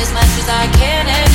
As much as I can